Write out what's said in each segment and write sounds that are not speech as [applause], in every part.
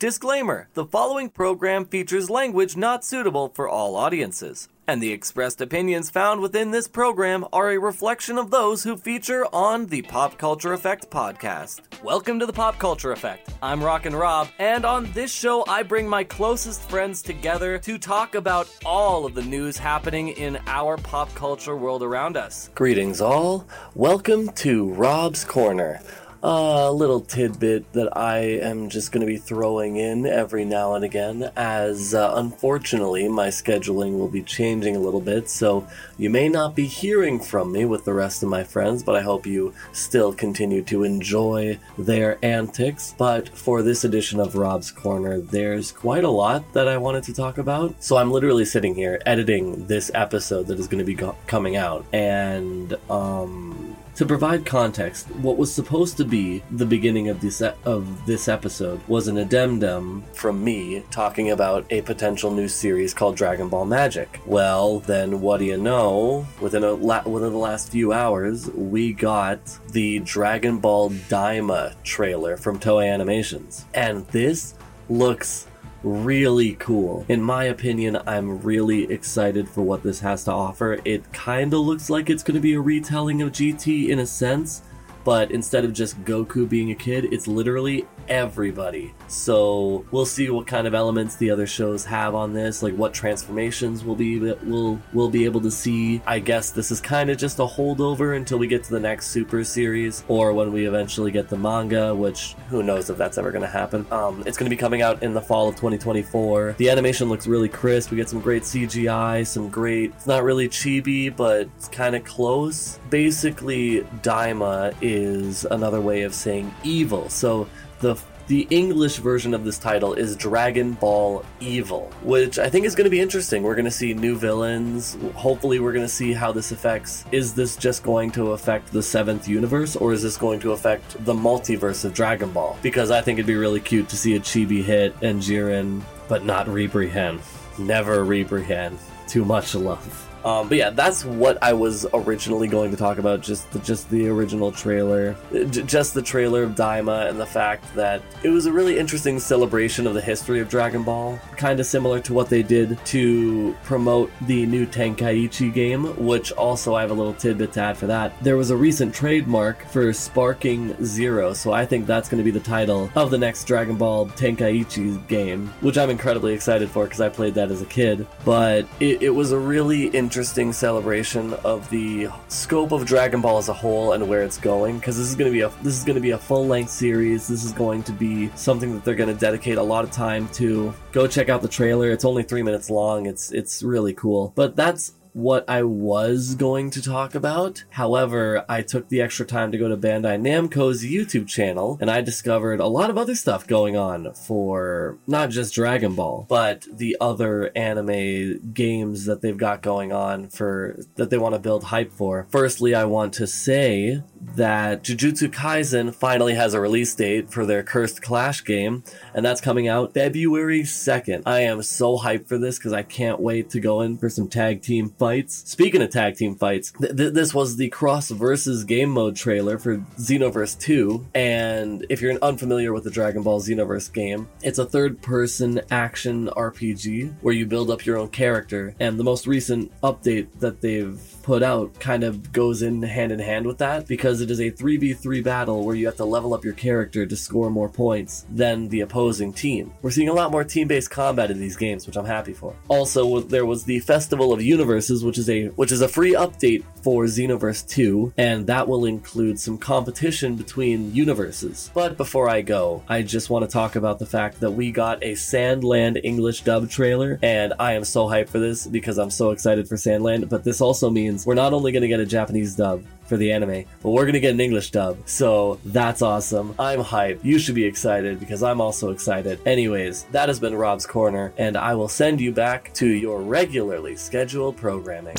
Disclaimer The following program features language not suitable for all audiences, and the expressed opinions found within this program are a reflection of those who feature on the Pop Culture Effect podcast. Welcome to the Pop Culture Effect. I'm Rockin' Rob, and on this show, I bring my closest friends together to talk about all of the news happening in our pop culture world around us. Greetings, all. Welcome to Rob's Corner a little tidbit that I am just going to be throwing in every now and again, as uh, unfortunately my scheduling will be changing a little bit, so you may not be hearing from me with the rest of my friends, but I hope you still continue to enjoy their antics. But for this edition of Rob's Corner, there's quite a lot that I wanted to talk about, so I'm literally sitting here editing this episode that is going to be go- coming out, and um to provide context, what was supposed to be the beginning of this of this episode was an addendum from me talking about a potential new series called Dragon Ball Magic. Well, then what do you know? Within a la- within the last few hours, we got the Dragon Ball Daima trailer from Toei Animations, and this looks really cool. In my opinion, I'm really excited for what this has to offer. It kind of looks like it's going to be a retelling of GT in a sense, but instead of just Goku being a kid, it's literally everybody. So we'll see what kind of elements the other shows have on this, like what transformations we'll be we'll we'll be able to see. I guess this is kind of just a holdover until we get to the next Super series, or when we eventually get the manga, which who knows if that's ever going to happen. Um, it's going to be coming out in the fall of 2024. The animation looks really crisp. We get some great CGI, some great. It's not really chibi, but it's kind of close. Basically, Daima is another way of saying evil. So the the English version of this title is Dragon Ball Evil, which I think is going to be interesting. We're going to see new villains. Hopefully, we're going to see how this affects. Is this just going to affect the seventh universe, or is this going to affect the multiverse of Dragon Ball? Because I think it'd be really cute to see a Chibi hit and Jiren, but not Ribrianne. Never Ribrianne. Too much love. Um, but yeah, that's what I was originally going to talk about. Just the, just the original trailer, J- just the trailer of Daima, and the fact that it was a really interesting celebration of the history of Dragon Ball, kind of similar to what they did to promote the new Tenkaichi game. Which also I have a little tidbit to add for that. There was a recent trademark for Sparking Zero, so I think that's going to be the title of the next Dragon Ball Tenkaichi game, which I'm incredibly excited for because I played that as a kid. But it, it was a really interesting celebration of the scope of Dragon Ball as a whole and where it's going because this is going to be a this is going to be a full length series. This is going to be something that they're going to dedicate a lot of time to. Go check out the trailer. It's only 3 minutes long. It's it's really cool. But that's what I was going to talk about. However, I took the extra time to go to Bandai Namco's YouTube channel and I discovered a lot of other stuff going on for not just Dragon Ball, but the other anime games that they've got going on for that they want to build hype for. Firstly, I want to say that Jujutsu Kaisen finally has a release date for their Cursed Clash game, and that's coming out February 2nd. I am so hyped for this because I can't wait to go in for some tag team fights. Speaking of tag team fights, th- th- this was the cross versus game mode trailer for Xenoverse 2, and if you're unfamiliar with the Dragon Ball Xenoverse game, it's a third person action RPG where you build up your own character, and the most recent update that they've put out kind of goes in hand in hand with that because it is a 3v3 battle where you have to level up your character to score more points than the opposing team. We're seeing a lot more team based combat in these games, which I'm happy for. Also, there was the Festival of Universes, which is a which is a free update for Xenoverse 2, and that will include some competition between universes. But before I go, I just want to talk about the fact that we got a Sandland English dub trailer, and I am so hyped for this because I'm so excited for Sandland, but this also means we're not only going to get a Japanese dub for the anime, but we're going to get an English dub. So that's awesome. I'm hyped. You should be excited because I'm also excited. Anyways, that has been Rob's Corner, and I will send you back to your regularly scheduled programming.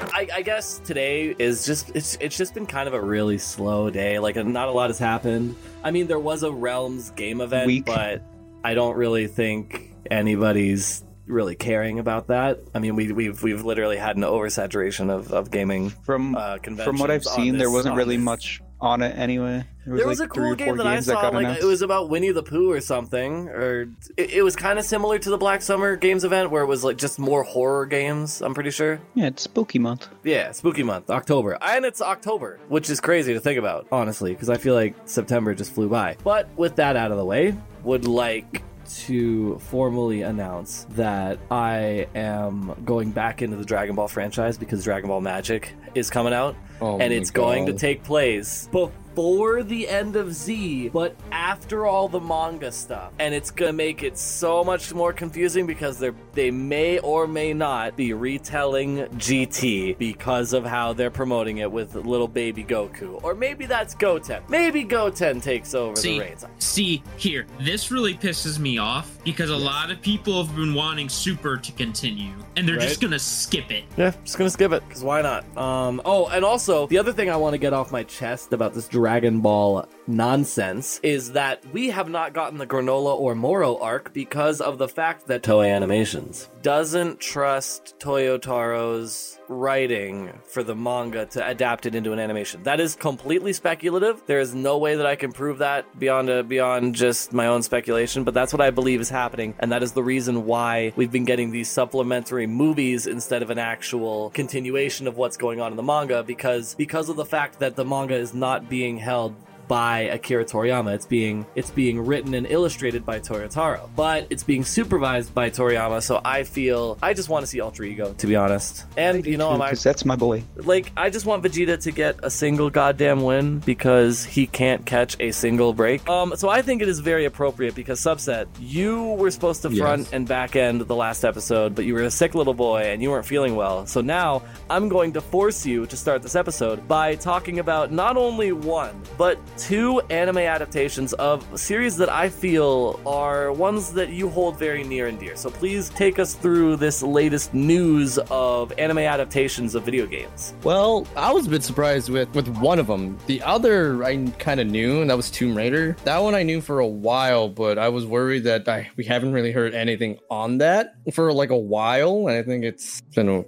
I, I guess today is just it's it's just been kind of a really slow day. Like not a lot has happened. I mean, there was a Realms game event, Week. but I don't really think anybody's really caring about that. I mean, we we've we've literally had an oversaturation of, of gaming From uh, conventions. from what I've seen, there wasn't really this- much on it anyway. Was there was like a cool game that I saw. That like announced. it was about Winnie the Pooh or something, or it, it was kind of similar to the Black Summer Games event, where it was like just more horror games. I'm pretty sure. Yeah, it's spooky month. Yeah, spooky month, October, and it's October, which is crazy to think about, honestly, because I feel like September just flew by. But with that out of the way, would like to formally announce that I am going back into the Dragon Ball franchise because Dragon Ball Magic is coming out. Oh and it's God. going to take place before before the end of Z, but after all the manga stuff. And it's gonna make it so much more confusing because they they may or may not be retelling GT because of how they're promoting it with little baby Goku. Or maybe that's Goten. Maybe Goten takes over see, the reins. See, here, this really pisses me off because a lot of people have been wanting Super to continue and they're right? just gonna skip it. Yeah, just gonna skip it because why not? Um. Oh, and also the other thing I want to get off my chest about this Dragon Ball nonsense is that we have not gotten the Granolah or Moro arc because of the fact that Toei Animations doesn't trust Toyotaro's writing for the manga to adapt it into an animation. That is completely speculative. There is no way that I can prove that beyond a, beyond just my own speculation, but that's what I believe is happening and that is the reason why we've been getting these supplementary movies instead of an actual continuation of what's going on in the manga because because of the fact that the manga is not being held by Akira Toriyama. It's being it's being written and illustrated by Toyotaro, but it's being supervised by Toriyama. So I feel I just want to see Ultra Ego, to be honest. And you know, because that's my boy. Like I just want Vegeta to get a single goddamn win because he can't catch a single break. Um, so I think it is very appropriate because Subset, you were supposed to front yes. and back end the last episode, but you were a sick little boy and you weren't feeling well. So now I'm going to force you to start this episode by talking about not only one but two anime adaptations of series that I feel are ones that you hold very near and dear. So please take us through this latest news of anime adaptations of video games. Well, I was a bit surprised with with one of them. The other I kind of knew, and that was Tomb Raider. That one I knew for a while, but I was worried that I, we haven't really heard anything on that for like a while, and I think it's been a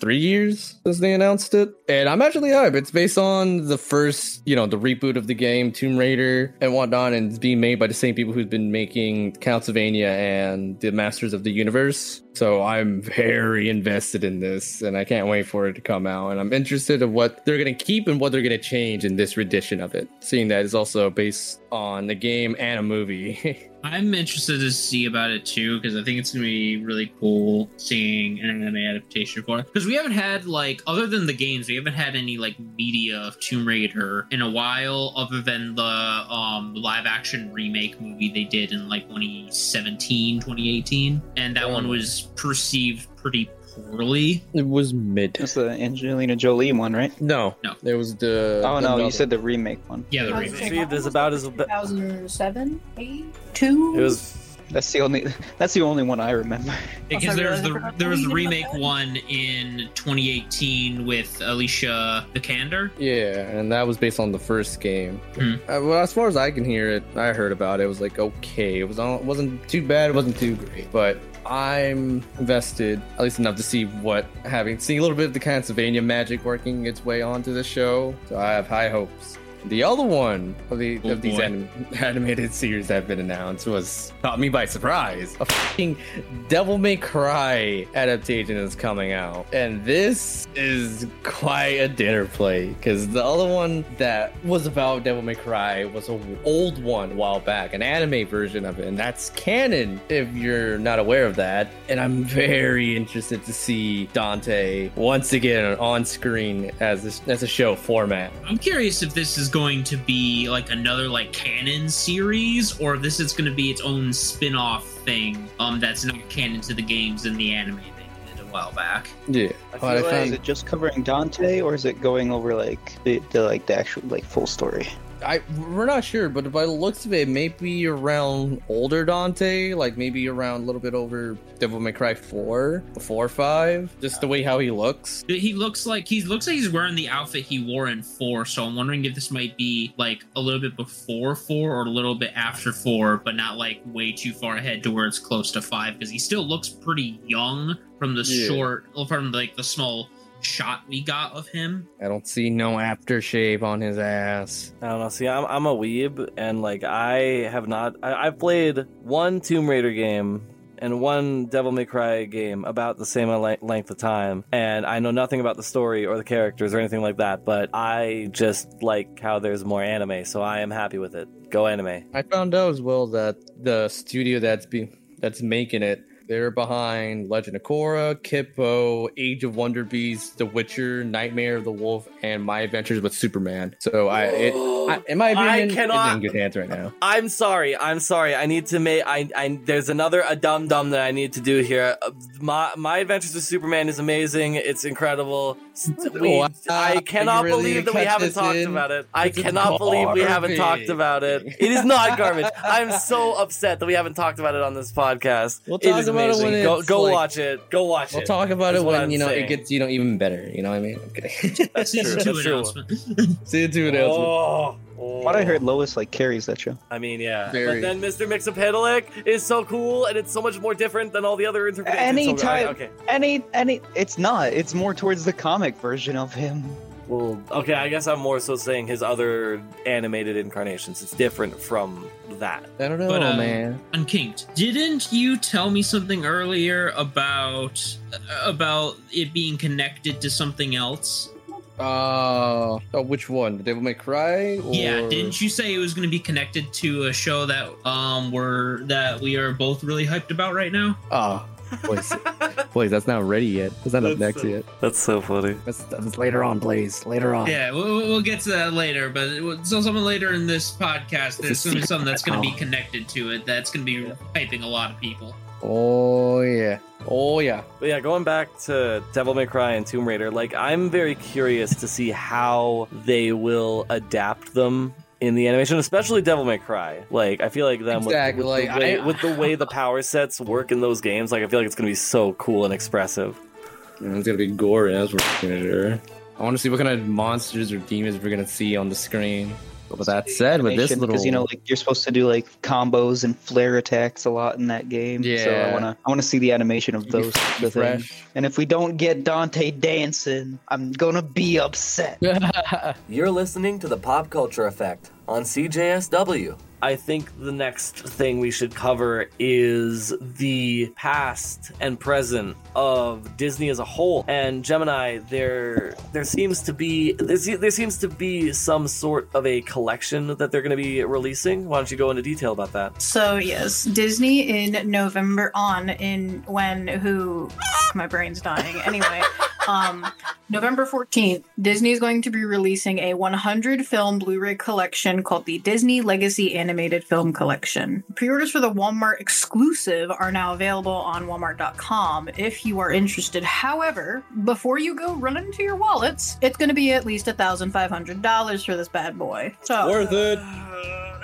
three years since they announced it. And I'm actually hype. It's based on the first, you know, the reboot of the game, Tomb Raider and whatnot, and it's being made by the same people who've been making Castlevania and the Masters of the Universe. So I'm very invested in this and I can't wait for it to come out. And I'm interested in what they're going to keep and what they're going to change in this rendition of it, seeing that it's also based on the game and a movie. [laughs] I'm interested to see about it too because I think it's gonna be really cool seeing an anime adaptation for it. Because we haven't had like other than the games, we haven't had any like media of Tomb Raider in a while, other than the um live action remake movie they did in like 2017, 2018, and that one was perceived pretty poorly. It was mid. That's the Angelina Jolie one, right? No, no. It was the. Oh no, you said the remake one. Yeah, the remake. See, there's about as 2007, eight, two. It was. That's the only. That's the only one I remember. [laughs] Because there was the there was the remake one in 2018 with Alicia Vikander. Yeah, and that was based on the first game. Hmm. Uh, well, as far as I can hear it, I heard about it. It was like okay. It was it wasn't too bad. It wasn't too great, but I'm invested, at least enough to see what having seen a little bit of the Castlevania magic working its way onto the show. So I have high hopes. The other one of the oh, of these anim- [laughs] animated series that have been announced was caught me by surprise. A fucking Devil May Cry adaptation is coming out, and this is quite a dinner plate because the other one that was about Devil May Cry was an old one a while back, an anime version of it, and that's canon if you're not aware of that. And I'm very interested to see Dante once again on screen as this, as a show format. I'm curious if this is going to be like another like canon series or if this is going to be its own spin-off thing um that's not canon to the games and the anime they did a while back? Yeah. I feel like, is it just covering dante or is it going over like the, the like the actual like full story I we're not sure, but by the looks of it, maybe around older Dante, like maybe around a little bit over Devil May Cry four, four five. Just the way how he looks. He looks like he looks like he's wearing the outfit he wore in four. So I'm wondering if this might be like a little bit before four or a little bit after four, but not like way too far ahead to where it's close to five because he still looks pretty young from the yeah. short, from like the small shot we got of him. I don't see no aftershave on his ass. I don't know. See, I'm I'm a weeb, and like I have not. I, I've played one Tomb Raider game and one Devil May Cry game about the same le- length of time, and I know nothing about the story or the characters or anything like that. But I just like how there's more anime, so I am happy with it. Go anime. I found out as well that the studio that's be that's making it, they're behind Legend of Korra, Kipo, Age of Wonder Beast, The Witcher, Nightmare of the Wolf, and My Adventures with Superman. So I, it, I in my [gasps] opinion, I cannot- it's in good hands right now. I'm sorry. I'm sorry. I need to make. I. I. There's another a dum dum that I need to do here. My My Adventures with Superman is amazing. It's incredible. We, Wow. I cannot really believe that we haven't talked in? about it. I This cannot believe we haven't talked about it. It is not garbage. I'm so upset that we haven't talked about it on this podcast. We'll it talk is about it when go it's go like- watch it. Go watch it. We'll talk about it when you know saying. it gets you know even better. You know what I mean? Okay. [laughs] That's [laughs] true. Season two That's true. announcement. [laughs] See you two oh. announcement. Oh, oh. What I heard, Lois like carries that show. I mean, yeah. Very. But then Mr. Mix of Mixapedalic is so cool, and it's so much more different than all the other interpretations. So- Anytime. okay. Any, any, it's not. It's more towards the comic version of him. Well, okay, I guess I'm more so saying his other animated incarnations. It's different from that. I don't know, But, uh, man. Unkinked. Didn't you tell me something earlier about about it being connected to something else? Uh, oh, which one? The Devil May Cry? Or... Yeah, didn't you say it was going to be connected to a show that um we're that we are both really hyped about right now? Oh, boys, boys, that's not ready yet. That's not up next so- yet. That's so funny. That's, that's later on, Blaze. Later on. Yeah, we'll, we'll get to that later. But it- so something later in this podcast, there's going to be something that's going to be connected to it. That's going to be hyping a lot of people. Oh yeah. Oh yeah. But yeah, going back to Devil May Cry and Tomb Raider, like I'm very curious to see how they will adapt them in the animation, especially Devil May Cry. Like I feel like them with- Exactly, with, like, the way, I- with the way the power sets work in those games. Like I feel like it's gonna be so cool and expressive. Mm, It's gonna be gory. That's for sure. I want to see what kind of monsters or demons we're gonna see on the screen. But with that said, with this little, because you know, like you're supposed to do like combos and flare attacks a lot in that game. Yeah. So I wanna, I wanna see the animation of those. f- the thing. And if we don't get Dante dancing, I'm gonna be upset. [laughs] You're listening to the Pop Culture Effect on CJSW. I think the next thing we should cover is the past and present of Disney as a whole. And Gemini, there there seems to be there, there seems to be some sort of a collection that they're going to be releasing. Why don't you go into detail about that? So yes, Disney in November on in when who my brain's dying. Anyway, um November 14th, Disney is going to be releasing a 100 film Blu-ray collection called the Disney Legacy Animated Film Collection. Pre-orders for the Walmart exclusive are now available on walmart.com if you are interested. However, before you go run into your wallets, it's going to be at least $1,500 for this bad boy. So Worth it.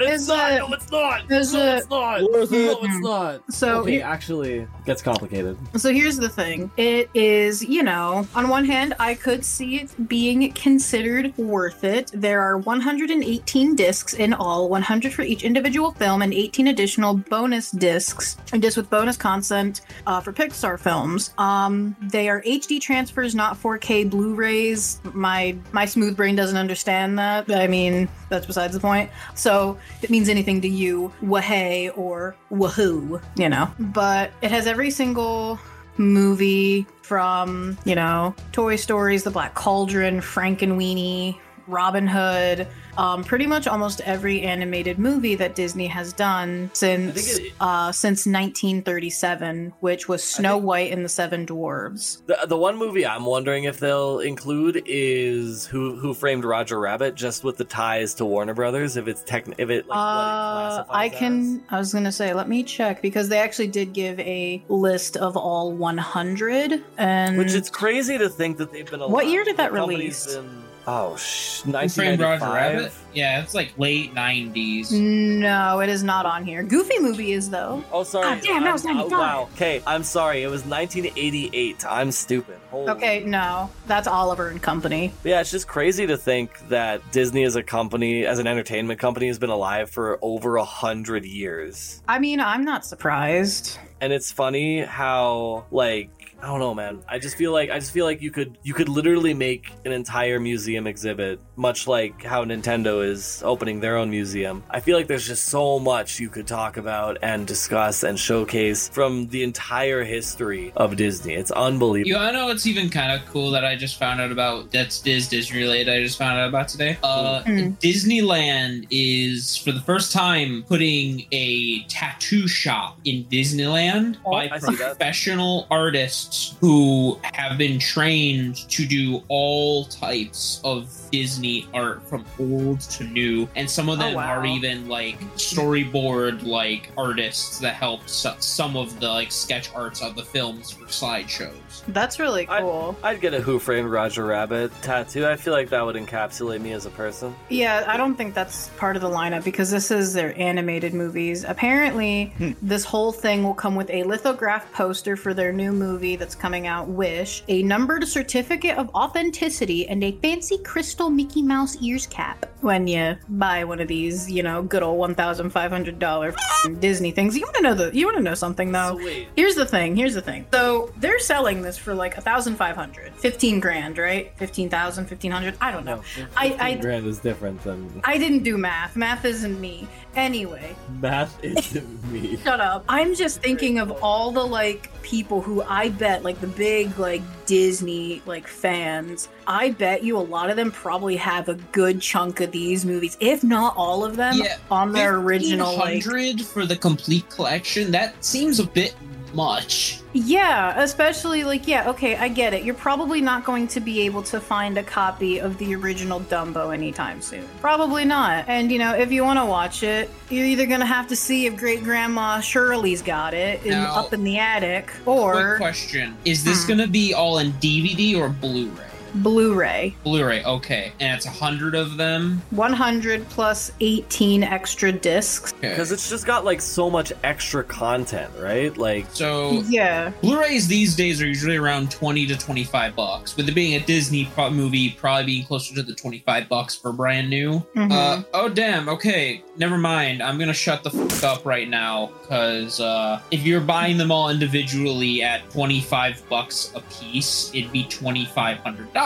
Is it- no, it's not. is no, it- it's not. Worth it. No, it's not. So okay, here- actually, gets complicated. So here's the thing. It is, you know, on one hand, I could see it being considered worth it. There are 118 discs in all, 100 for each individual film, and 18 additional bonus discs, just with bonus content uh, for Pixar films. Um, they are HD transfers, not 4K Blu-rays. My my smooth brain doesn't understand that. I mean, that's besides the point. So if it means anything to you, wahey or wahoo, you know. But it has every single movie from, you know, Toy Stories, The Black Cauldron, Frankenweenie, Robin Hood, um, pretty much almost every animated movie that Disney has done since it- uh, since 1937, which was Snow White and the Seven Dwarves. The, the one movie I'm wondering if they'll include is Who Who Framed Roger Rabbit, just with the ties to Warner Brothers. If it's techn, if it like what it Uh, classifies I as. can. I was gonna say, let me check because they actually did give a list of all 100, and Which it's crazy to think that they've been. What year did that release? Oh, sh- Who Framed Roger Rabbit? Yeah, it's like late '90s. no, it is not on here. Goofy movie is though. Oh, sorry. Ah, damn, that was I'm- oh, 95. wow. Okay, I'm sorry. It was 1988. I'm stupid. Holy Okay, no, that's Oliver and Company. Yeah, it's just crazy to think that Disney as a company, as an entertainment company, has been alive for over a hundred years. I mean, I'm not surprised. And it's funny how, like, I don't know, man. I just feel like I just feel like you could you could literally make an entire museum exhibit, much like how Nintendo is opening their own museum. I feel like there's just so much you could talk about and discuss and showcase from the entire history of Disney. It's unbelievable. You wanna know what's even kind of cool that I just found out about? That's Diz Disney related. I just found out about today. Uh, Mm. Disneyland is for the first time putting a tattoo shop in Disneyland Oh, by I professional artists who have been trained to do all types of Disney art from old to new, and some of Oh, them wow. are even like storyboard like artists that help so- some of the like sketch arts of the films for slideshows. That's really I- cool. I'd get a Who Framed Roger Rabbit tattoo. I feel like that would encapsulate me as a person. Yeah, I don't think that's part of the lineup because this is their animated movies. Apparently, hmm. this whole thing will come with a lithograph poster for their new movie that's coming out, Wish, a numbered certificate of authenticity, and a fancy crystal Mickey Mouse ears cap. When you buy one of these, you know, good old one thousand five hundred dollar Disney things, you want to know the you want to know something though. So wait, Here's the thing. Here's the thing. So they're selling this for like a thousand five hundred, fifteen grand, right? Fifteen thousand, fifteen hundred. I don't know. I- I- grand is different than I didn't do math. Math isn't me. Anyway, math. Isn't me. [laughs] shut up. I'm just thinking of all the like people who I bet like the big like Disney like fans. I bet you a lot of them probably have a good chunk of these movies, if not all of them, Yeah, on their original like 100 for the complete collection. That seems a bit much. Yeah, especially like yeah, okay, I get it. You're probably not going to be able to find a copy of the original Dumbo anytime soon. Probably not. And you know, if you want to watch it, you're either going to have to see if great grandma Shirley's got it in, Now- up in the attic or question: Is this Hmm. going to be all in DVD or Blu-ray? Blu-ray. Blu-ray, okay, and it's a hundred of them. 100 plus 18 extra discs. Okay. Because it's just got like so much extra content, right? Like, so Yeah. Blu-rays these days are usually around twenty to twenty-five bucks. With it being a Disney pro- movie, probably being closer to the twenty-five bucks for brand new. Mhm. Uh, oh damn. Okay, never mind. I'm gonna shut the fuck up right now because uh, if you're buying them all individually at twenty-five bucks a piece, it'd be twenty-five hundred dollars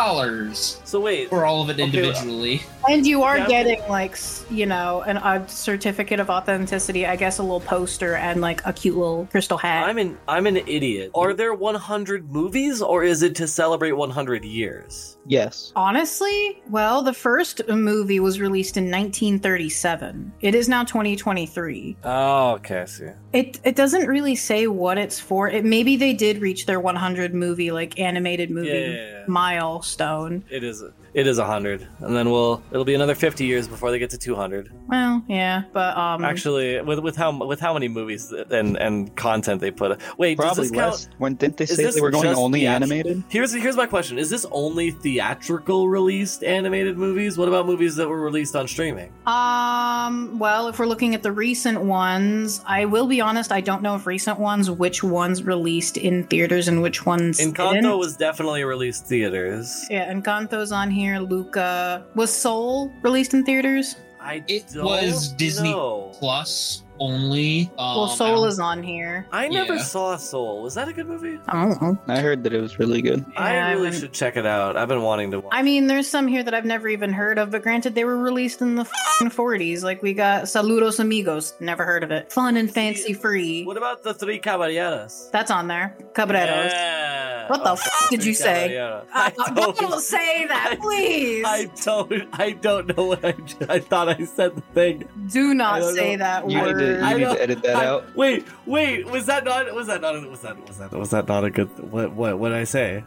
so wait. for all of it Okay, individually. And you are Yeah. getting like you know an a certificate of authenticity, I guess a little poster and like a cute little crystal hat. I'm an I'm an idiot. Are there 100 movies, or is it to celebrate 100 years? Yes. Honestly, well, the first movie was released in 1937. It is now 2023. Oh, okay, I see. It it doesn't really say what it's for. It maybe they did reach their 100 movie like animated movie Yeah, yeah, yeah. milestone. It is it is 100, and then we'll it'll be another 50 years before they get to 200. Well, yeah, but um Actually, with with how with how many movies and and content they put. Wait, does Probably this count? less. When didn't they say they were going only the animated? Here's here's my question: Is this only theatrical released animated movies? What about movies that were released on streaming? Um, well, if we're looking at the recent ones, I will be honest, I don't know if recent ones which ones released in theaters and which ones Encanto didn't. was definitely released theaters. Yeah, Encanto's on here. Luca was Soul released in theaters. I It don't was Disney know. Plus only. Um, well, Soul is on here. I never Yeah. saw Soul. Was that a good movie? I don't know. I heard that it was really good. Yeah, I really haven't- should check it out. I've been wanting to watch. I mean, there's some here that I've never even heard of, but granted, they were released in the f***ing 40s. Like, we got Saludos Amigos, never heard of it. Fun and fancy free. What about the Three Caballeros? That's on there. Cabreros. Yeah. What the [laughs] Oh, f- did you say? Caballeros. Uh, I don't, don't. say that, [laughs] please. I don't. I don't know what I. I thought I said the thing. Do not say know. that You need word. to, I you need to edit that I- out. Wait, wait. Was that not? Was that not? Was that? Was that? Was that not a good? What? What? What did I say?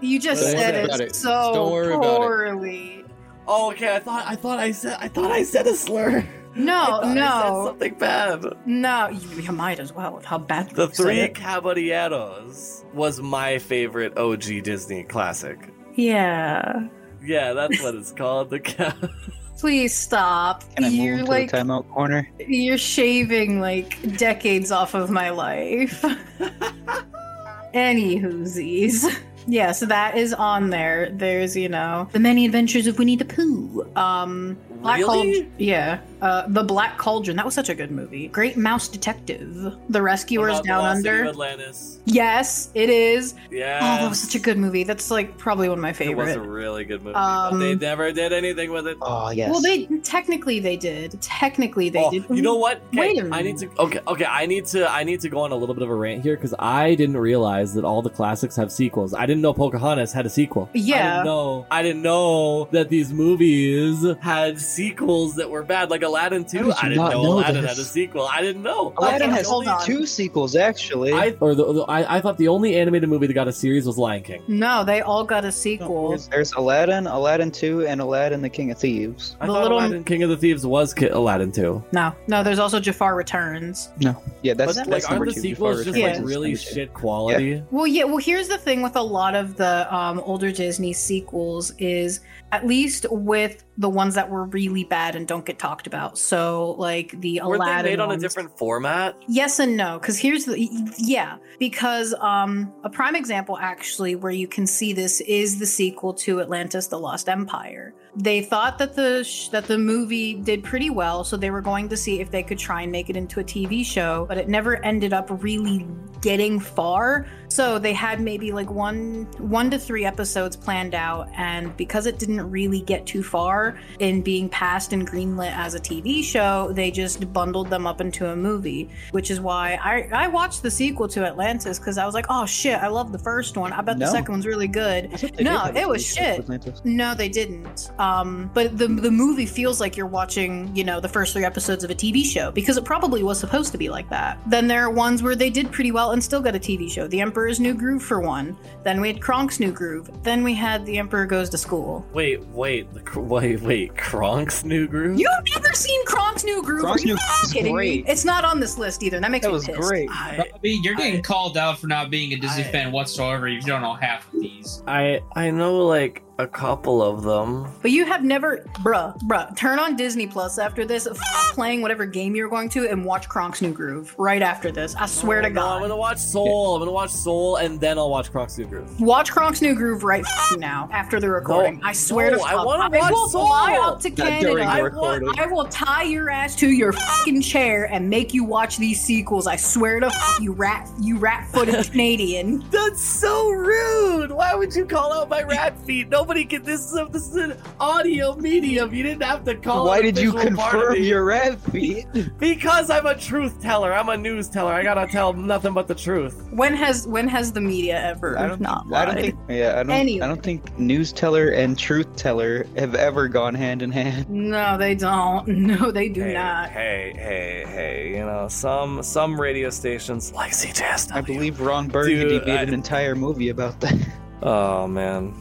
You just said it, it. so Don't worry about it. Poorly. Oh, okay. I thought. I thought I said. I thought I said a slur. I No, I said no, something bad. no. You, you might as well with how bad The you Three it. Caballeros was my favorite OG Disney classic. Yeah. Yeah, that's what it's called. The ca- [laughs] Please stop. Can I move you're into like the timeout corner? you're shaving like decades off of my life. [laughs] Any whoosies. Yeah, so that is on there. There's, you know, the many adventures of Winnie the Pooh. Um, Black Really? Hole, yeah. Uh, the Black Cauldron. That was such a good movie. Great Mouse Detective. The Rescuers Down Lost Under. Atlantis. Yes, it is. Yeah. Oh, that was such a good movie. That's like probably one of my favorites. It was a really good movie. Um, but they never did anything with it. Oh yes. Well, they technically they did. Technically they Oh, did. you know what? Okay, Wait a I need to. Okay, okay. I need to. I need to go on a little bit of a rant here because I didn't realize that all the classics have sequels. I didn't know Pocahontas had a sequel. I Yeah. didn't know. I didn't know that these movies had sequels that were bad, like Aladdin Two. did I didn't not know, know Aladdin this? had a sequel. I didn't know. Aladdin has hold on. two sequels actually. I or the, the- I, I thought the only animated movie that got a series was Lion King. No, they all got a sequel. There's, there's Aladdin, Aladdin 2, and Aladdin the King of Thieves. I The thought little- Aladdin King of the Thieves was Ki- Aladdin Two. No, no. There's also Jafar Returns. No. Yeah, that's, But that's like, number aren't the two. sequels Jafar just Yeah. like really shit quality? Well, yeah. Well, here's the thing with a lot of the um, older Disney sequels is at least with the ones that were really bad and don't get talked about. So like the Were they Aladdin made on a different format? Yes and no, because here's the yeah, because um a prime example actually where you can see this is the sequel to Atlantis: The Lost Empire. They thought that the sh- that the movie did pretty well, so they were going to see if they could try and make it into a TV show, but it never ended up really getting far. So they had maybe like one one to three episodes planned out, and because it didn't really get too far in being passed and greenlit as a TV show, they just bundled them up into a movie. Which is why I I watched the sequel to Atlantis because I was like, oh shit, I love the first one. I bet the second one's really good. I thought they No, did have a it was shit. Atlantis. No, they didn't. Um, but the the movie feels like you're watching, you know, the first three episodes of a TV show because it probably was supposed to be like that. Then there are ones where they did pretty well and still got a TV show. The Emperor's New Groove for one. Then we had Kronk's New Groove. Then we had The Emperor Goes to School. Wait, wait, the wait, wait. Kronk's New Groove. You've never seen Kronk's New Groove? Kronk's Are you New kidding great. me? It's not on this list either. That makes That me was pissed. great. I, Robbie, you're getting I- called out for not being a Disney I- fan whatsoever. You don't know half of these. I I know like a couple of them. But you have never, bruh, bruh, turn on Disney Plus after this, f- playing whatever game you're going to, and watch Kronk's New Groove right after this. I swear to oh No, I'm gonna watch Soul. I'm gonna watch Soul, and then I'll watch Kronk's New Groove. Watch Kronk's New Groove right f- now after the recording. No, I swear no, to I God. wanna watch will Soul. fly up to Canada. the recording. I will tie your ass to your fucking chair and make you watch these sequels. I swear to f- you rat, you rat-footed [laughs] Canadian. That's so rude. Why would you call out my rat feet? Nobody can. This is a, this is an audio medium. You didn't have to call. Why it did you visual confirm me. your rat feet? Because I'm a truth teller. I'm a news teller. I gotta tell nothing but the truth. When has when has the media ever I don't, not I don't lied? think. Yeah, I don't. Anyway. I don't think news teller and truth teller have ever gone hand in hand. No, they don't. [laughs] No, they do hey, not. Hey, hey, hey. You know, some some radio stations like CJSW. I believe Ron Burgundy Dude, made I- an entire movie about that. Oh man.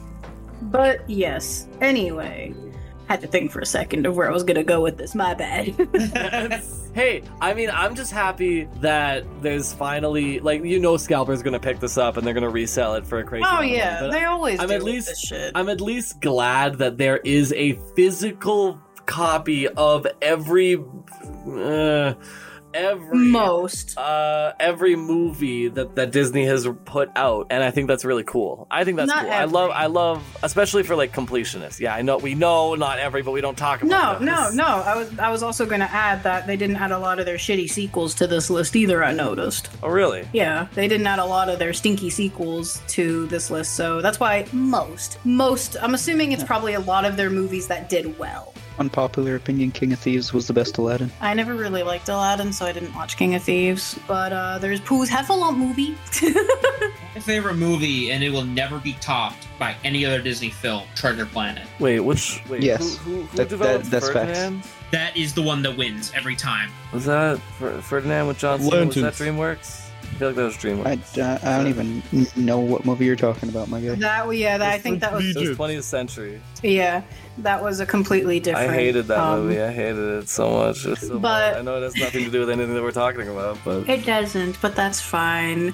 But yes. Anyway, had to think for a second of where I was gonna go with this. My bad. [laughs] [laughs] hey, I mean, I'm just happy that there's finally like you know Scalper's gonna pick this up and they're gonna resell it for a crazy. oh yeah, they always I'm do at least- this shit. I'm at least glad that there is a physical copy of every uh, every Most. uh every movie that that Disney has put out and I think that's really cool. I think that's Not cool. I love. I love especially for like completionists. Yeah, I know we know not every but we don't talk No, about no, this. no. I was I was also gonna add that they didn't add a lot of their shitty sequels to this list either. I noticed. Oh really? Yeah, they didn't add a lot of their stinky sequels to this list, so that's why most, most. I'm assuming it's probably a lot of their movies that did well. Unpopular opinion: King of Thieves was the best Aladdin. I never really liked Aladdin, so I didn't watch King of Thieves. But uh, there's Pooh's Heffalump movie. [laughs] My favorite movie, and it will never be topped by any other Disney film, Treasure Planet. Wait, which wait, Yes. who, who, who That- developed that- that's facts. That is the one that wins every time. Was that Ferdinand with John Cena? Was that Lanterns. DreamWorks? I feel like that was DreamWorks. I, I, I don't even know what movie you're talking about, my guy. that yeah, that, I think that was It was 20th century. yeah, that was a completely different. I hated that um, movie. I hated it so much. It's so But- bad. I know it has nothing to do with anything that we're talking about, but It doesn't, but that's fine.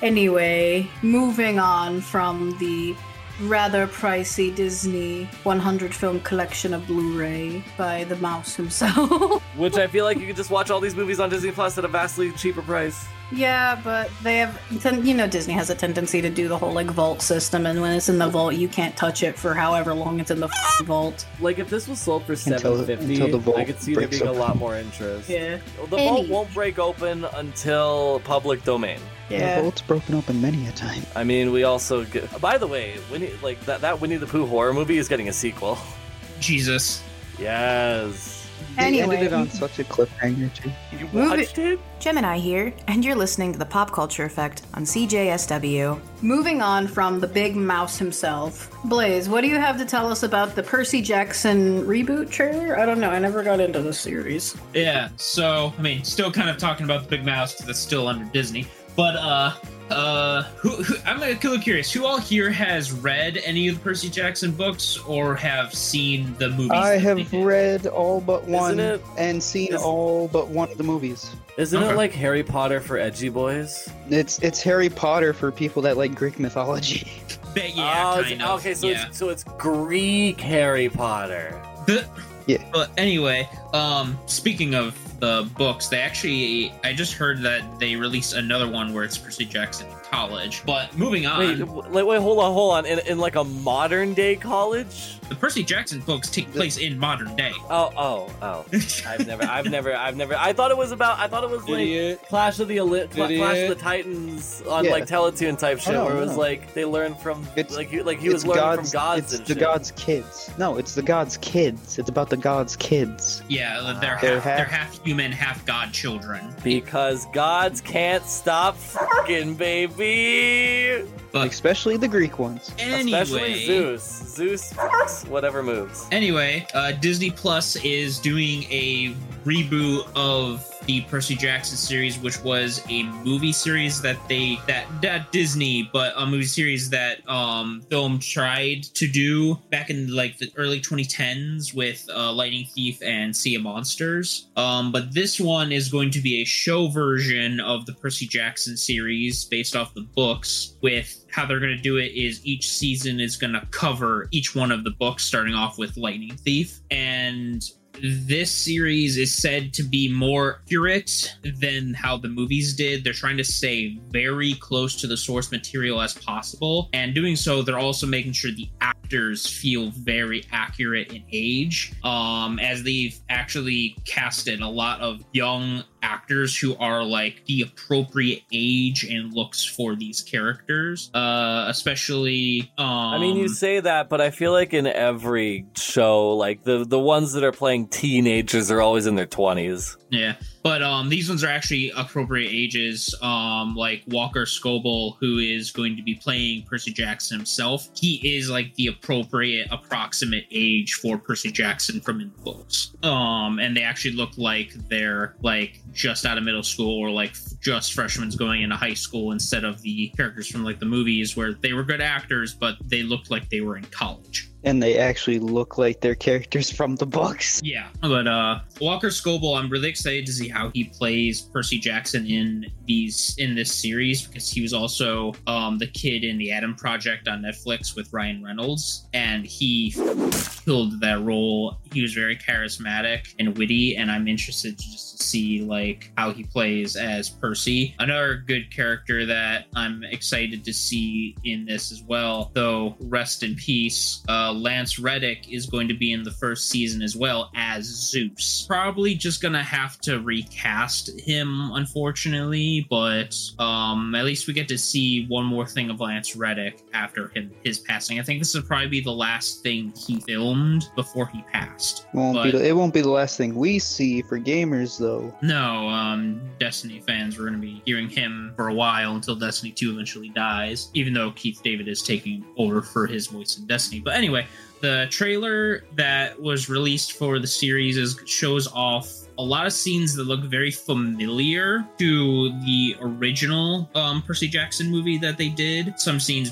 Anyway, moving on from the rather pricey Disney 100 film collection of Blu-ray by the mouse himself. [laughs] which I feel like you could just watch all these movies on Disney Plus at a vastly cheaper price. Yeah, but they have, ten- you know, Disney has a tendency to do the whole like vault system, and when it's in the vault, you can't touch it for however long it's in the vault. Like if this was sold for seven fifty, until the vault I could see there breaks being a lot more interest. Yeah. The vault won't break open until public domain. The Yeah. vault's broken open many a time. I mean, we also get. By the way, Winnie, like that, that Winnie the Pooh horror movie is getting a sequel. Jesus. Yes. They Anyway. ended it on such a cliffhanger too. You Move it- watched it? Gemini here, and you're listening to the Pop Culture Effect on CJSW. Moving on from the big mouse himself, Blaze, what do you have to tell us about the Percy Jackson reboot trailer? I don't know. I never got into the series. Yeah, so I mean, still kind of talking about the Big Mouse because it's still under Disney. But uh, uh, who, who, I'm a little curious. Who all here has read any of the Percy Jackson books or have seen the movies? I have read all but one it- and seen is- all but one of the movies. Isn't Okay. it like Harry Potter for edgy boys? It's it's Harry Potter for people that like Greek mythology. [laughs] But yeah, oh, kind of. okay, so yeah. it's so it's Greek Harry Potter. The- Yeah. But anyway, um, speaking of the books, they actually I just heard that they released another one where it's Percy Jackson in college. But moving on, Wait, wait, hold on, hold on. In, in like a modern day college? The Percy Jackson books take place in modern day. Oh, oh, oh. I've never, I've never, I've never. I thought it was about. I thought it was like Idiot. Clash of the Eli- Cla- Clash of the Titans on Yeah. like Teletoon type shit, no, where it was no. like they learned from It's- like he, like he was learning gods, from gods It's and the shit. gods' kids. No, it's the gods' kids. It's about the gods' kids. Yeah, they're, They're half, they're half- half human, half god children. Because gods can't stop fucking, baby. But Especially the Greek ones. anyway, Especially Zeus. Zeus fucks whatever moves. Anyway, uh, Disney Plus is doing a reboot of the Percy Jackson series, which was a movie series that they that that Disney, but a movie series that um film tried to do back in like the early 2010s with uh, Lightning Thief and Sea of Monsters. Um, but this one is going to be a show version of the Percy Jackson series based off the books. With how they're going to do it is each season is going to cover each one of the books, starting off with Lightning Thief and this series is said to be more accurate than how the movies did. They're trying to stay very close to the source material as possible. And doing so, they're also making sure the actors feel very accurate in age. Um, as they've actually casted a lot of young actors who are like the appropriate age and looks for these characters. Uh especially um I mean, you say that, but I feel like in every show, like the the ones that are playing teenagers are always in their twenties. Yeah, but um, these ones are actually appropriate ages. Um, like Walker Scobell, who is going to be playing Percy Jackson himself, he is like the appropriate, approximate age for Percy Jackson from in the books. Um, and they actually look like they're like just out of middle school or like just freshmen going into high school instead of the characters from like the movies where they were good actors, but they looked like they were in college. And they actually look like they're characters from the books. Yeah, but uh Walker Scobell, I'm really excited to see how he plays Percy Jackson in these in this series because he was also um the kid in the Adam Project on Netflix with Ryan Reynolds, and he killed that role. He was very charismatic and witty, and I'm interested just to see like how he plays as Percy. Another good character that I'm excited to see in this as well, though rest in peace. Uh, Lance Reddick is going to be in the first season as well as Zeus. Probably just gonna have to recast him, unfortunately, but um, at least we get to see one more thing of Lance Reddick after him his passing. I think this will probably be the last thing he filmed before he passed. Won't But- be the, it won't be the last thing we see for gamers though. No, um, Destiny fans were going to be hearing him for a while until Destiny 2 eventually dies, even though Keith David is taking over for his voice in Destiny. But anyway, the trailer that was released for the series is shows off a lot of scenes that look very familiar to the original um, Percy Jackson movie that they did. Some scenes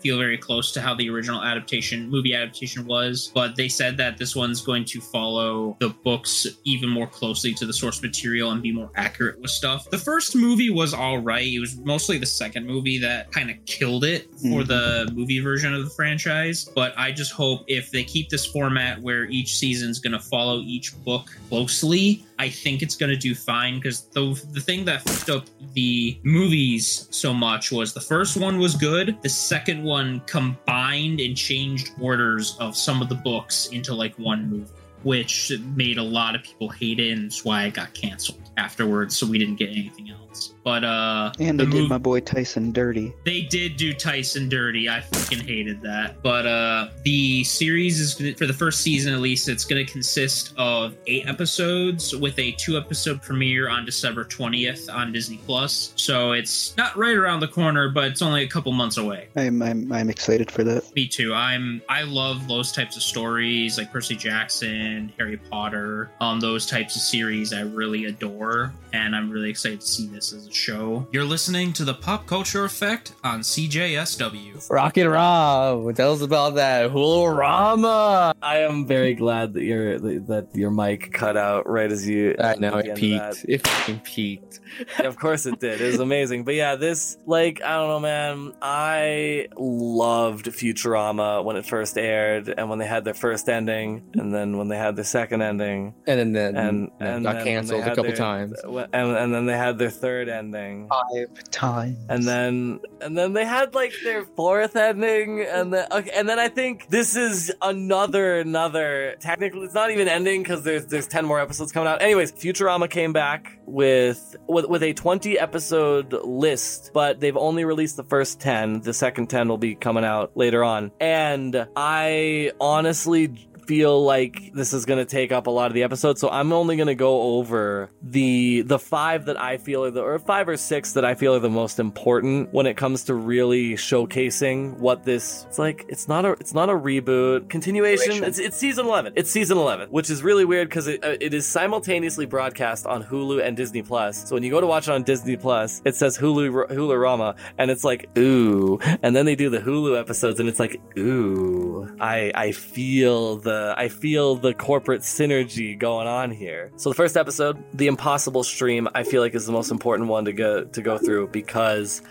feel very close to how the original adaptation, movie adaptation was, but they said that this one's going to follow the books even more closely to the source material and be more accurate with stuff. The first movie was all right. It was mostly the second movie that kind of killed it for Mhm. the movie version of the franchise. But I just hope if they keep this format where each season's going to follow each book closely, I think it's going to do fine because the the thing that fucked up the movies so much was the first one was good, the second one combined and changed orders of some of the books into like one movie which made a lot of people hate it, and that's why it got canceled afterwards. So we didn't get anything else. But uh, And the they did mov- my boy Tyson dirty. they did do Tyson dirty. I fucking hated that. But uh the series is gonna, for the first season at least it's going to consist of 8 episodes with a 2 episode premiere on December 20th on Disney Plus. So it's not right around the corner, but it's only a couple months away. I'm I'm I'm excited for that. Me too. I'm I love those types of stories like Percy Jackson, Harry Potter, um those types of series I really adore and I'm really excited to see this as a show. You're listening to the Pop Culture Effect on CJSW. Rockin' Rob, tell us about that Hulorama. I am very glad that your that your mic cut out right as you. I know it peaked. It fucking peaked. that. of course it did. It was amazing. But yeah, this like I don't know, man. I loved Futurama when it first aired, and when they had their first ending, and then when they had their second ending, And then, then and and and got then canceled a couple their- times. and and then they had their third ending. Five times. and then and then they had like their fourth ending and then okay, and then I think this is another another technically it's not even ending because there's there's 10 more episodes coming out anyways Futurama came back with with with a 20 episode list but they've only released the first 10 the second 10 will be coming out later on and I honestly feel like this is going to take up a lot of the episode so i'm only going to go over the the five that i feel are the or five or six that i feel are the most important when it comes to really showcasing what this it's like it's not a it's not a reboot. Continuation it's, it's season 11 it's season 11 which is really weird because it, uh, it is simultaneously broadcast on hulu and disney plus. So when you go to watch it on disney plus it says hulu hulu rama and it's like ooh. And then they do the hulu episodes and it's like ooh. I i feel the I feel the corporate synergy going on here. So the first episode, the Impossible Stream, I feel like is the most important one to go to go through because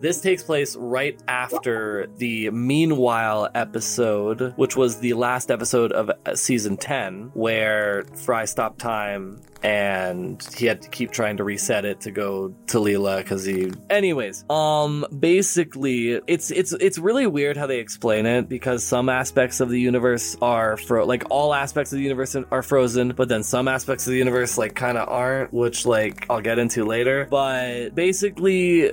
this takes place right after the Meanwhile episode, which was the last episode of season 10, where Fry stopped time and he had to keep trying to reset it to go to Leela because he. Anyways, um, basically, it's it's it's really weird how they explain it because some aspects of the universe are fro like all aspects of the universe are frozen, but then some aspects of the universe like kind of aren't, which like I'll get into later. But basically,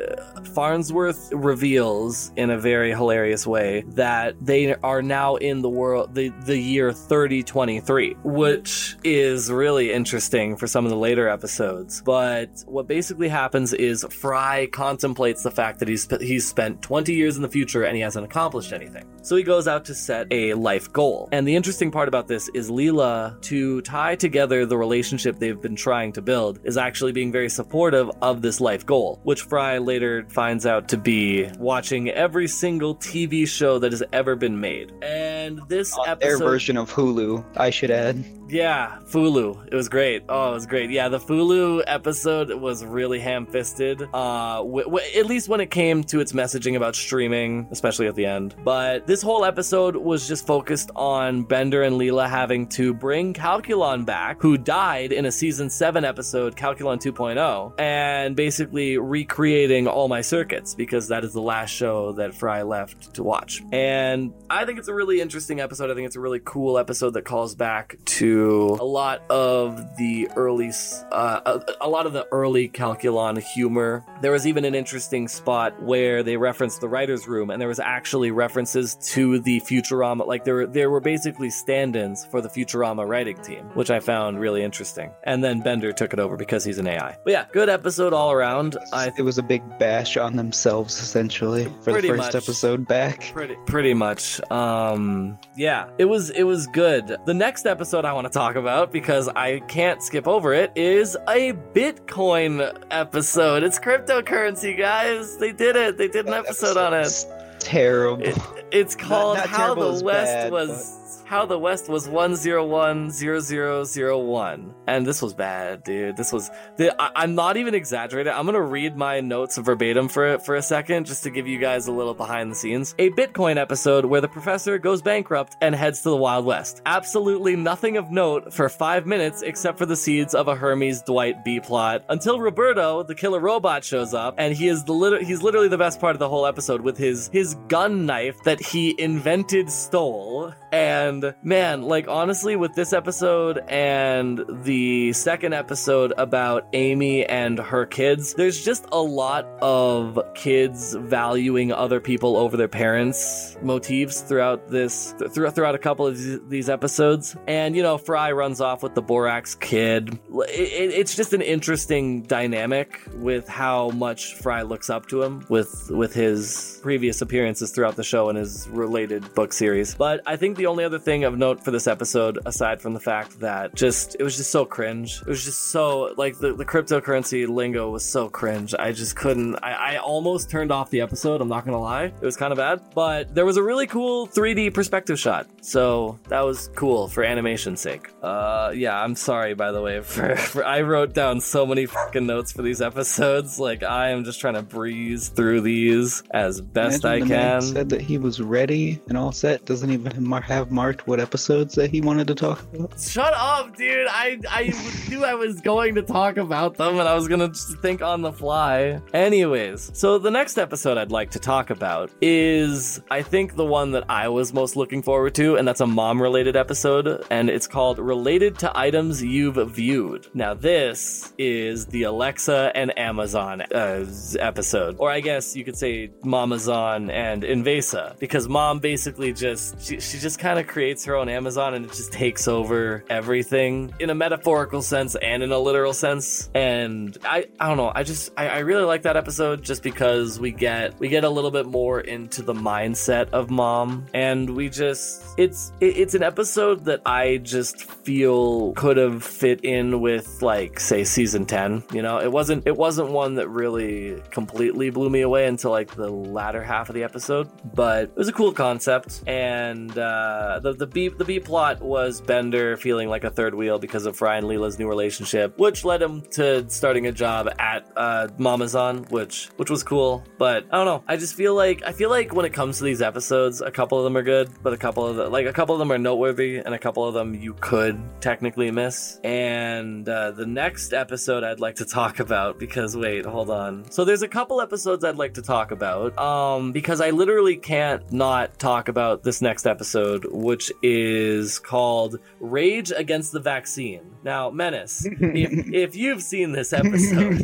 Farnsworth reveals in a very hilarious way that they are now in the world the the year 3023, which is really interesting for some of the later episodes. But what basically happens is Fry contemplates the fact that he's he's spent 20 years in the future and he hasn't accomplished anything. So he goes out to set a life goal. And the interesting part about this is Leela to tie together the relationship they've been trying to build is actually being very supportive of this life goal, which Fry later finds out to be watching every single TV show that has ever been made. And this episode their version of Hulu, I should add. yeah, Hulu. It was great. Oh, it was great. Yeah, the Fulu episode was really ham-fisted. Uh, w- w- at least when it came to its messaging about streaming, especially at the end. But this whole episode was just focused on Bender and Leela having to bring Calculon back, who died in a season seven episode, Calculon 2.0, and basically recreating all my circuits because that is the last show that Fry left to watch. And I think it's a really interesting episode. I think it's a really cool episode that calls back to a lot of the early, uh, a, a lot of the early Calculon humor. There was even an interesting spot where they referenced the writers' room, and there was actually references to the Futurama. Like there were there were basically stand-ins for the Futurama writing team, which I found really interesting. And then Bender took it over because he's an AI. But yeah, good episode all around. I it was a big bash on themselves, essentially, for the first much. episode back. Pretty pretty much. Um yeah, it was it was good. The next episode I want to talk about because I can't skip over it is a Bitcoin episode. It's cryptocurrency, guys. They did it. They did an episode on it. Terrible. It- it's called not How terrible the West bad, was how the West was 1010001. And this was bad, dude. This was the, I, am not even exaggerating. I'm gonna read my notes verbatim for for a second just to give you guys a little behind the scenes. A Bitcoin episode where the professor goes bankrupt and heads to the Wild West. Absolutely nothing of note for five minutes except for the seeds of a Hermes Dwight B plot until Roberto, the killer robot, shows up and he is the lit- he's literally the best part of the whole episode with his his gun knife that he invented stole. [laughs] And man, like honestly, with this episode and the second episode about Amy and her kids, there's just a lot of kids valuing other people over their parents motifs throughout this throughout throughout a couple of these episodes. And you know, Fry runs off with the Borax kid. It, it's just an interesting dynamic with how much Fry looks up to him with with his previous appearances throughout the show and his related book series. But I think the only other thing of note for this episode, aside from the fact that just it was just so cringe, it was just so like the, the cryptocurrency lingo was so cringe. I just couldn't. I, I almost turned off the episode. I'm not gonna lie, it was kind of bad. But there was a really cool 3D perspective shot, so that was cool for animation's sake. Uh, yeah, I'm sorry by the way [laughs] for, for I wrote down so many fucking notes for these episodes. Like I am just trying to breeze through these as best Imagine I the can. said that he was ready and all set. Doesn't even mar- have marked what episodes that he wanted to talk about. Shut up, dude. I I knew I was going to talk about them and I was gonna think on the fly. Anyways, so the next episode I'd like to talk about is I think the one that I was most looking forward to, and that's a mom related episode, and it's called Related to Items You've Viewed. Now, this is the Alexa and Amazon uh, episode, or I guess you could say Mamazon and Invasa, because mom basically just she, she just kind of creates her own Amazon and it just takes over everything in a metaphorical sense and in a literal sense. And I I don't know, I just I, I really like that episode just because we get we get a little bit more into the mindset of mom. And we just it's it, it's an episode that I just feel could have fit in with like say season 10 you know? It wasn't it wasn't one that really completely blew me away until like the latter half of the episode but it was a cool concept. And uh the the B the B plot was Bender feeling like a third wheel because of Fry and Leela's new relationship which led him to starting a job at uh Mamazon which which was cool but I don't know. I just feel like I feel like when it comes to these episodes a couple of them are good but a couple of the, like a couple of them are noteworthy and a couple of them you could technically miss. And uh, the next episode I'd like to talk about because wait hold on. So there's a couple episodes I'd like to talk about um because I literally can't not talk about this next episode which is called Rage Against the Vaccine now Menace if, [laughs] if you've seen this episode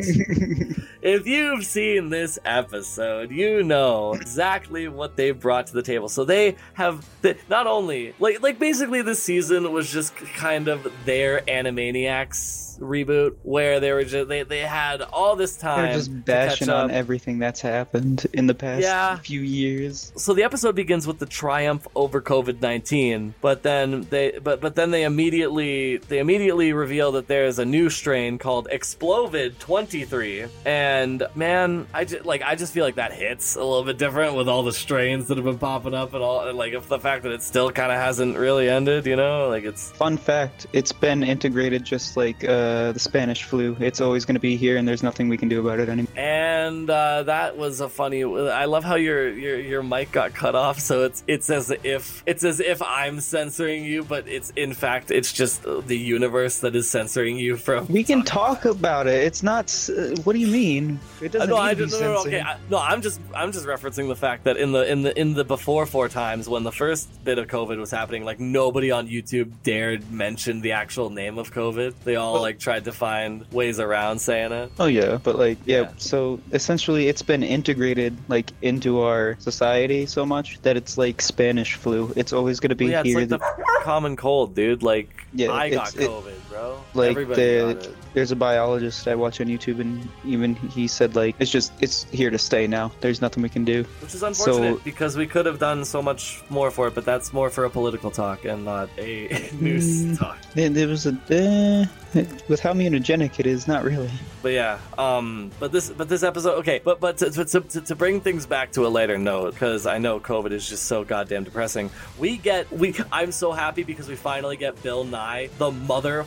if you've seen this episode, you know exactly what they've brought to the table. So they have the, not only like like basically this season was just kind of their Animaniacs reboot where they were just they, they had all this time They're just bashing on everything that's happened in the past Yeah. few years. so the episode begins with the triumph over COVID nineteen, but then they but but then they immediately they immediately reveal that there's a new strain called Explovid twenty three, and man, I just like I just feel like that hits a little bit different with all the strains that have been popping up and all and like if the fact that it still kind of hasn't really ended, you know, like it's Fun fact: it's been integrated just like uh, the Spanish flu. It's always going to be here, and there's nothing we can do about it anymore. and uh, that was a funny. I love how your your your mic got cut off, so it's it's as if it's as if I'm censoring you, but it's in fact it's just the universe that is censoring you from. We can talk about it. It's not. Uh, what do you mean? It Uh, doesn't no, I just, no, no, no, okay, I, no. I'm just, I'm just referencing the fact that in the, in the, in the before four times when the first bit of COVID was happening, like nobody on YouTube dared mention the actual name of COVID. They all like tried to find ways around saying it. Oh yeah, but like yeah, Yeah. so essentially it's been integrated like into our society so much that it's like Spanish flu. It's always going to be Well, yeah, it's here. like the common cold, dude. Like Yeah, I got it's- it- COVID, bro. Like the there's a biologist I watch on YouTube, and even he said like it's just it's here to stay now. There's nothing we can do. Which is unfortunate So- because we could have done so much more for it, but that's more for a political talk and not a [laughs] news Mm. talk. There, was a eh, with how mutagenic it is, not really. But yeah, um, but this, but this episode, okay, but but to, to, to, to bring things back to a lighter note, because I know COVID is just so goddamn depressing. We get we, I'm so happy because we finally get Bill Nye, the mother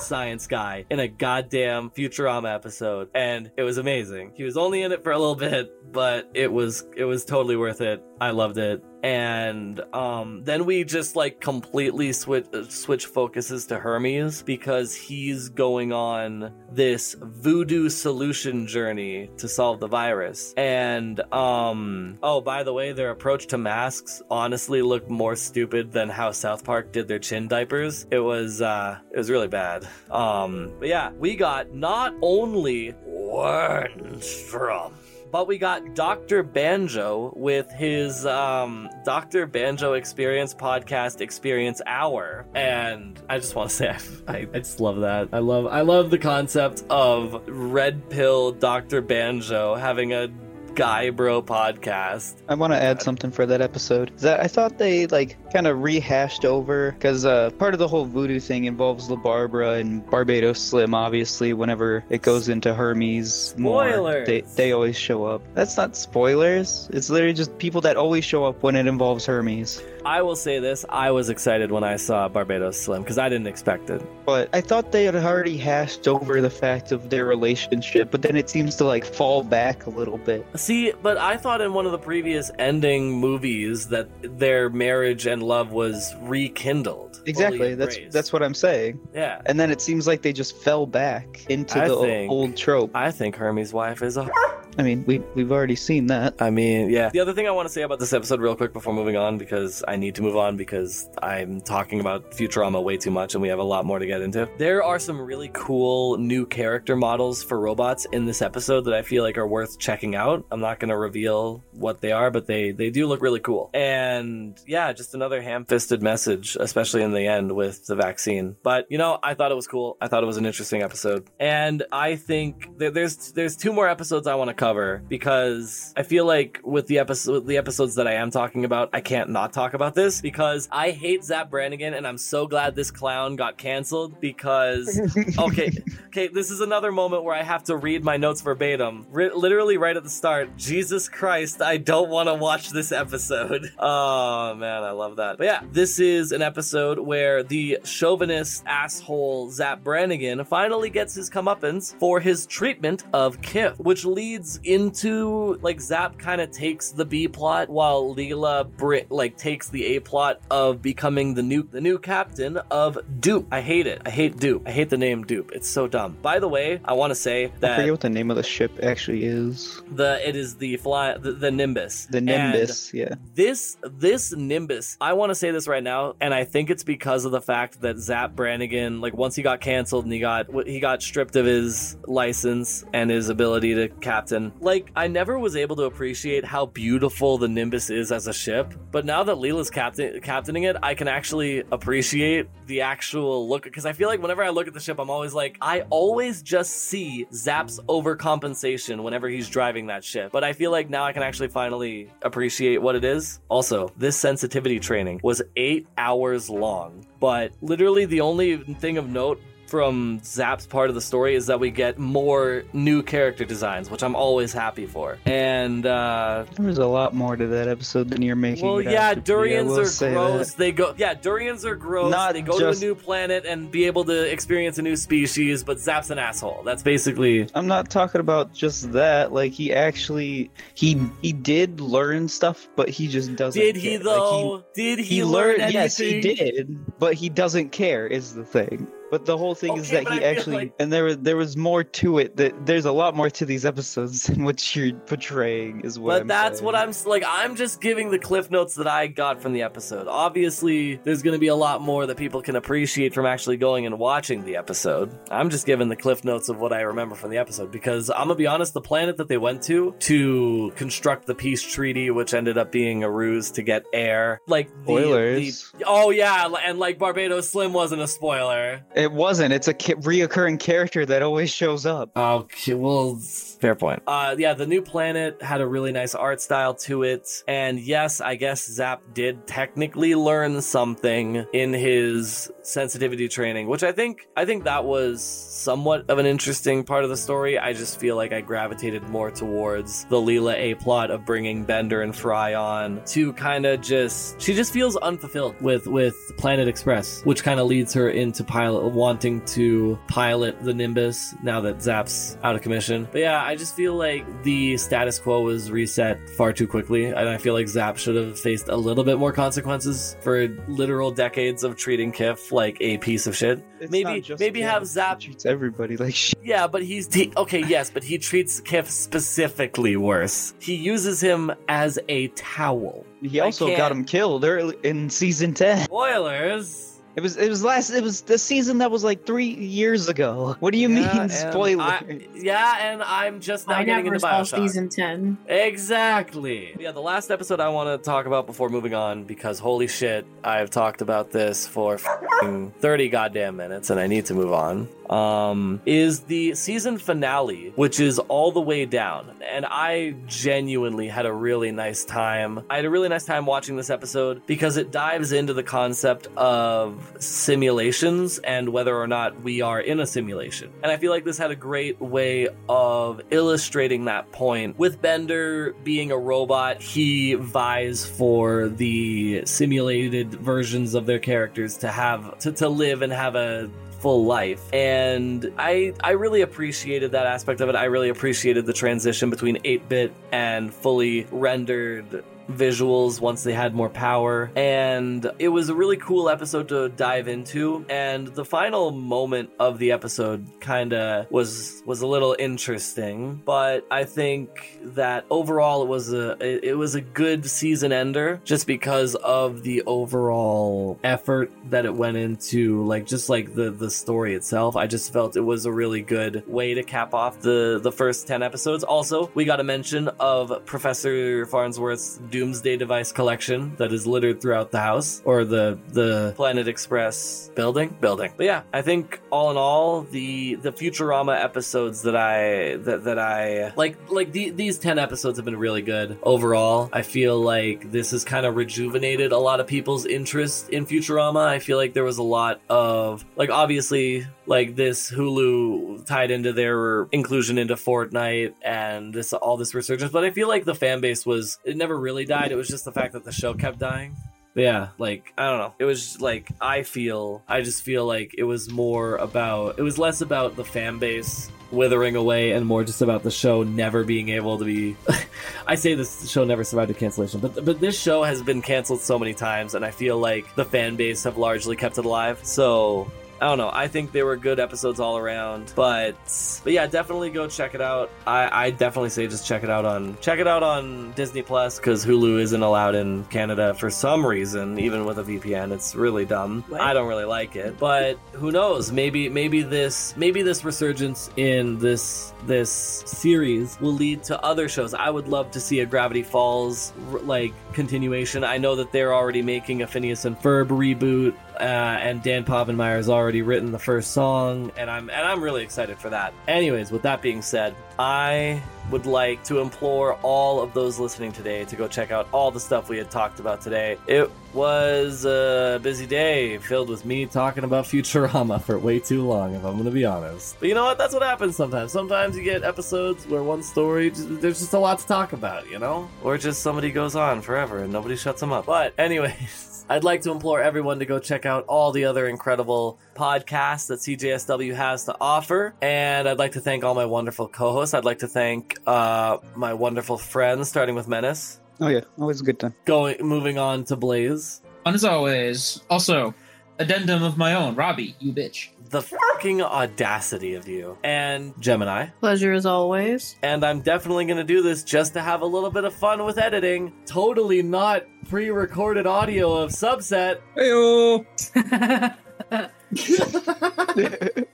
science guy, in a goddamn Futurama episode, and it was amazing. He was only in it for a little bit, but it was it was totally worth it. I loved it. And um, then we just like completely switch switch focuses to Hermes because he's going on this voodoo solution journey to solve the virus. And um, oh, by the way, their approach to masks honestly looked more stupid than how South Park did their chin diapers. It was uh, it was really bad. Um, but yeah, we got not only Wernstrom but we got Dr. Banjo with his um, Dr. Banjo Experience podcast Experience Hour, and I just want to say I, [laughs] I, I just love that. I love I love the concept of Red Pill Dr. Banjo having a guy bro podcast. I want to add something for that episode. Is That I thought they like kind of rehashed over because uh, part of the whole voodoo thing involves La Barbara and Barbados Slim. Obviously, whenever it goes into Hermes, more, Spoilers. they they always show up. That's not spoilers. It's literally just people that always show up when it involves Hermes. I will say this: I was excited when I saw Barbados Slim because I didn't expect it. But I thought they had already hashed over the fact of their relationship, but then it seems to like fall back a little bit. See, but I thought in one of the previous ending movies that their marriage and love was rekindled. Exactly. That's that's what I'm saying. Yeah. And then it seems like they just fell back into I the think- old trope. I think Hermes' wife is a. [laughs] I mean, we we've already seen that. I mean, yeah. The other thing I want to say about this episode, real quick, before moving on, because I need to move on because I'm talking about Futurama way too much and we have a lot more to get into. There are some really cool new character models for robots in this episode that I feel like are worth checking out. I'm not going to reveal what they are, but they they do look really cool. And yeah, just another ham-fisted message, especially in the end with the vaccine. But you know, I thought it was cool. I thought it was an interesting episode, and I think there's there's two more episodes I want to cover because I feel like with the episode the episodes that I am talking about, I can't not talk about this because I hate Zapp Brannigan, and I'm so glad this clown got canceled because [laughs] okay, okay, this is another moment where I have to read my notes verbatim. Ri literally right at the start, Jesus Christ, I don't want to watch this episode. [laughs] Oh man, I love that. But yeah, this is an episode where the chauvinist asshole Zapp Brannigan finally gets his comeuppance for his treatment of Kif, which leads into like Zapp kind of takes the B plot while Leela Brit like takes the A plot of becoming the new the new captain of DOOP. I hate it. I hate DOOP. I hate the name DOOP. It's so dumb. By the way, I want to say I that forget what the name of the ship actually is. the it is the fly the, the Nimbus. The And Nimbus, yeah. this this Nimbus, I want to say this right now, and I think it's because of the fact that Zapp Brannigan, like once he got canceled and he got he got stripped of his license and his ability to captain. Like I never was able to appreciate how beautiful the Nimbus is as a ship, but now that Leela's captain captaining it, I can actually appreciate the actual look because I feel like whenever I look at the ship, I'm always like, I always just see Zapp's overcompensation whenever he's driving that ship. But I feel like now I can actually finally appreciate what it is. Also, this sensitivity training was eight hours long, but literally the only thing of note from Zapp's part of the story is that we get more new character designs, which I'm always happy for. And uh There was a lot more to that episode than you're making. well, it yeah, out to be, durians are gross. that. They go, yeah, durians are gross. Not they go just- to a new planet and be able to experience a new species, but Zapp's an asshole. That's basically I'm not talking about just that. Like he actually he he did learn stuff, but he just doesn't. Did he care. Like, though? did he, he, learn learned. Yes, he did, but he doesn't care. Is the thing. But the whole thing is that he I actually like- and there was there was more to it. That there's a lot more to these episodes [laughs] than what you're portraying. Is what. But I'm that's saying. what I'm like. I'm just giving the cliff notes that I got from the episode. Obviously, there's going to be a lot more that people can appreciate from actually going and watching the episode. I'm just giving the cliff notes of what I remember from the episode because I'm gonna be honest. The planet that they went to to construct the peace treaty, which ended up being a ruse to get air, like the, Spoilers. the- oh yeah, and like Barbados Slim wasn't a spoiler. It wasn't. It's a reoccurring character that always shows up. Okay, well, fair point. Uh, yeah, the new planet had a really nice art style to it, and yes, I guess Zapp did technically learn something in his sensitivity training, which I think I think that was somewhat of an interesting part of the story. I just feel like I gravitated more towards the Leela A plot of bringing Bender and Fry on to kind of just she just feels unfulfilled with with Planet Express, which kind of leads her into pilot wanting to pilot the Nimbus now that Zapp's out of commission. But yeah, I just feel like the status quo was reset far too quickly, and I feel like Zapp should have faced a little bit more consequences for literal decades of treating Kif like a piece of shit. It's maybe maybe him. have Zapp He treats everybody like shit. yeah, but he's he, okay. Yes, but he treats Kif specifically worse. He uses him as a towel. He also got him killed early in season ten. Spoilers. It was it was last it was the season that was like three years ago. [laughs] What do you Yeah, mean spoiler? I- yeah, and I'm just now I getting never into saw Bioshock. season 10. Exactly. Yeah, the last episode I want to talk about before moving on, because holy shit, I've talked about this for f***ing 30 goddamn minutes and I need to move on. Um, is the season finale, which is all the way down. And I genuinely had a really nice time. I had a really nice time watching this episode because it dives into the concept of simulations and whether or not we are in a simulation. And I feel like this had a great way of illustrating that point. With Bender being a robot, he vies for the simulated versions of their characters to have to, to live and have a full life. And i i really appreciated that aspect of it. I really appreciated the transition between 8-bit and fully rendered visuals once they had more power. And it was a really cool episode to dive into. And the final moment of the episode kind of was was a little interesting. But i think that overall it was a it, was a good season ender just because of the overall effort that it went into like just like the the story itself. I just felt it was a really good way to cap off the the first 10 episodes. Also we got a mention of professor farnsworth's doomsday device collection that is littered throughout the house or the the planet express building? Building. But yeah i think all in all the the futurama episodes that i that, that i like like the, these 10 episodes have been really good overall. I feel like this has kind of rejuvenated a lot of people's interest in futurama. I feel like there was a lot of like obviously like this hulu tied into their inclusion into fortnite and this all this resurgence but i feel like the fan base was it never really died it was just the fact that the show kept dying but yeah, like I don't know. It was like I feel I just feel like it was more about it was less about the fan base withering away and more just about the show never being able to be [laughs] I say this show never survived a cancellation, but but this show has been canceled so many times and I feel like the fan base have largely kept it alive. So I don't know. I think they were good episodes all around, but but yeah, definitely go check it out. I, I definitely say just check it out on check it out on Disney Plus because Hulu isn't allowed in Canada for some reason, even with a VPN. It's really dumb. What? I don't really like it, but who knows? Maybe maybe this maybe this resurgence in this this series will lead to other shows. I would love to see a Gravity Falls like continuation. I know that they're already making a Phineas and Ferb reboot uh, and Dan Povenmire has already written the first song, and I'm and I'm really excited for that. Anyways, with that being said, I would like to implore all of those listening today to go check out all the stuff we had talked about today. It was a busy day filled with me talking about Futurama for way too long, if I'm going to be honest. But you know what? That's what happens sometimes. Sometimes you get episodes where one story, there's just a lot to talk about, you know? Or just somebody goes on forever and nobody shuts them up. But, anyways. [laughs] I'd like to implore everyone to go check out all the other incredible podcasts that CJSW has to offer. And I'd like to thank all my wonderful co hosts. I'd like to thank uh, my wonderful friends, starting with Menace, Oh yeah, always a good time. going moving on to Blaze. Fun as always. Also, addendum of my own. Robbie, you bitch. The fucking audacity of you. And Gemini. Pleasure as always. And I'm definitely going to do this just to have a little bit of fun with editing. Totally not pre recorded audio of Subset. Heyo.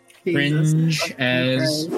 [laughs] Cringe as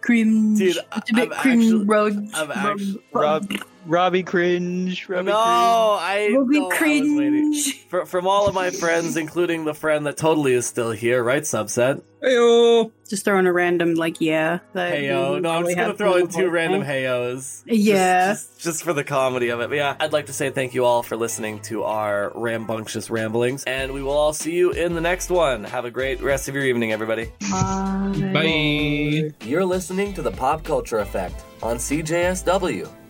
cream. Dude, a I- bit I've cream actually- rug. I've rug- actually- Rob, Robbie cringe. Robbie no, I Ruby no, I cringe. For, from all of my friends, including the friend that totally is still here, right? Subset. Heyo. Just throwing a random like yeah. Heyo. No, I'm just gonna throw from in two random thing. heyos. Yeah. Just, just, just for the comedy of it. But yeah, I'd like to say thank you all for listening to our rambunctious ramblings, and we will all see you in the next one. Have a great rest of your evening, everybody. Bye. You're listening to the Pop Culture Effect on CJSW.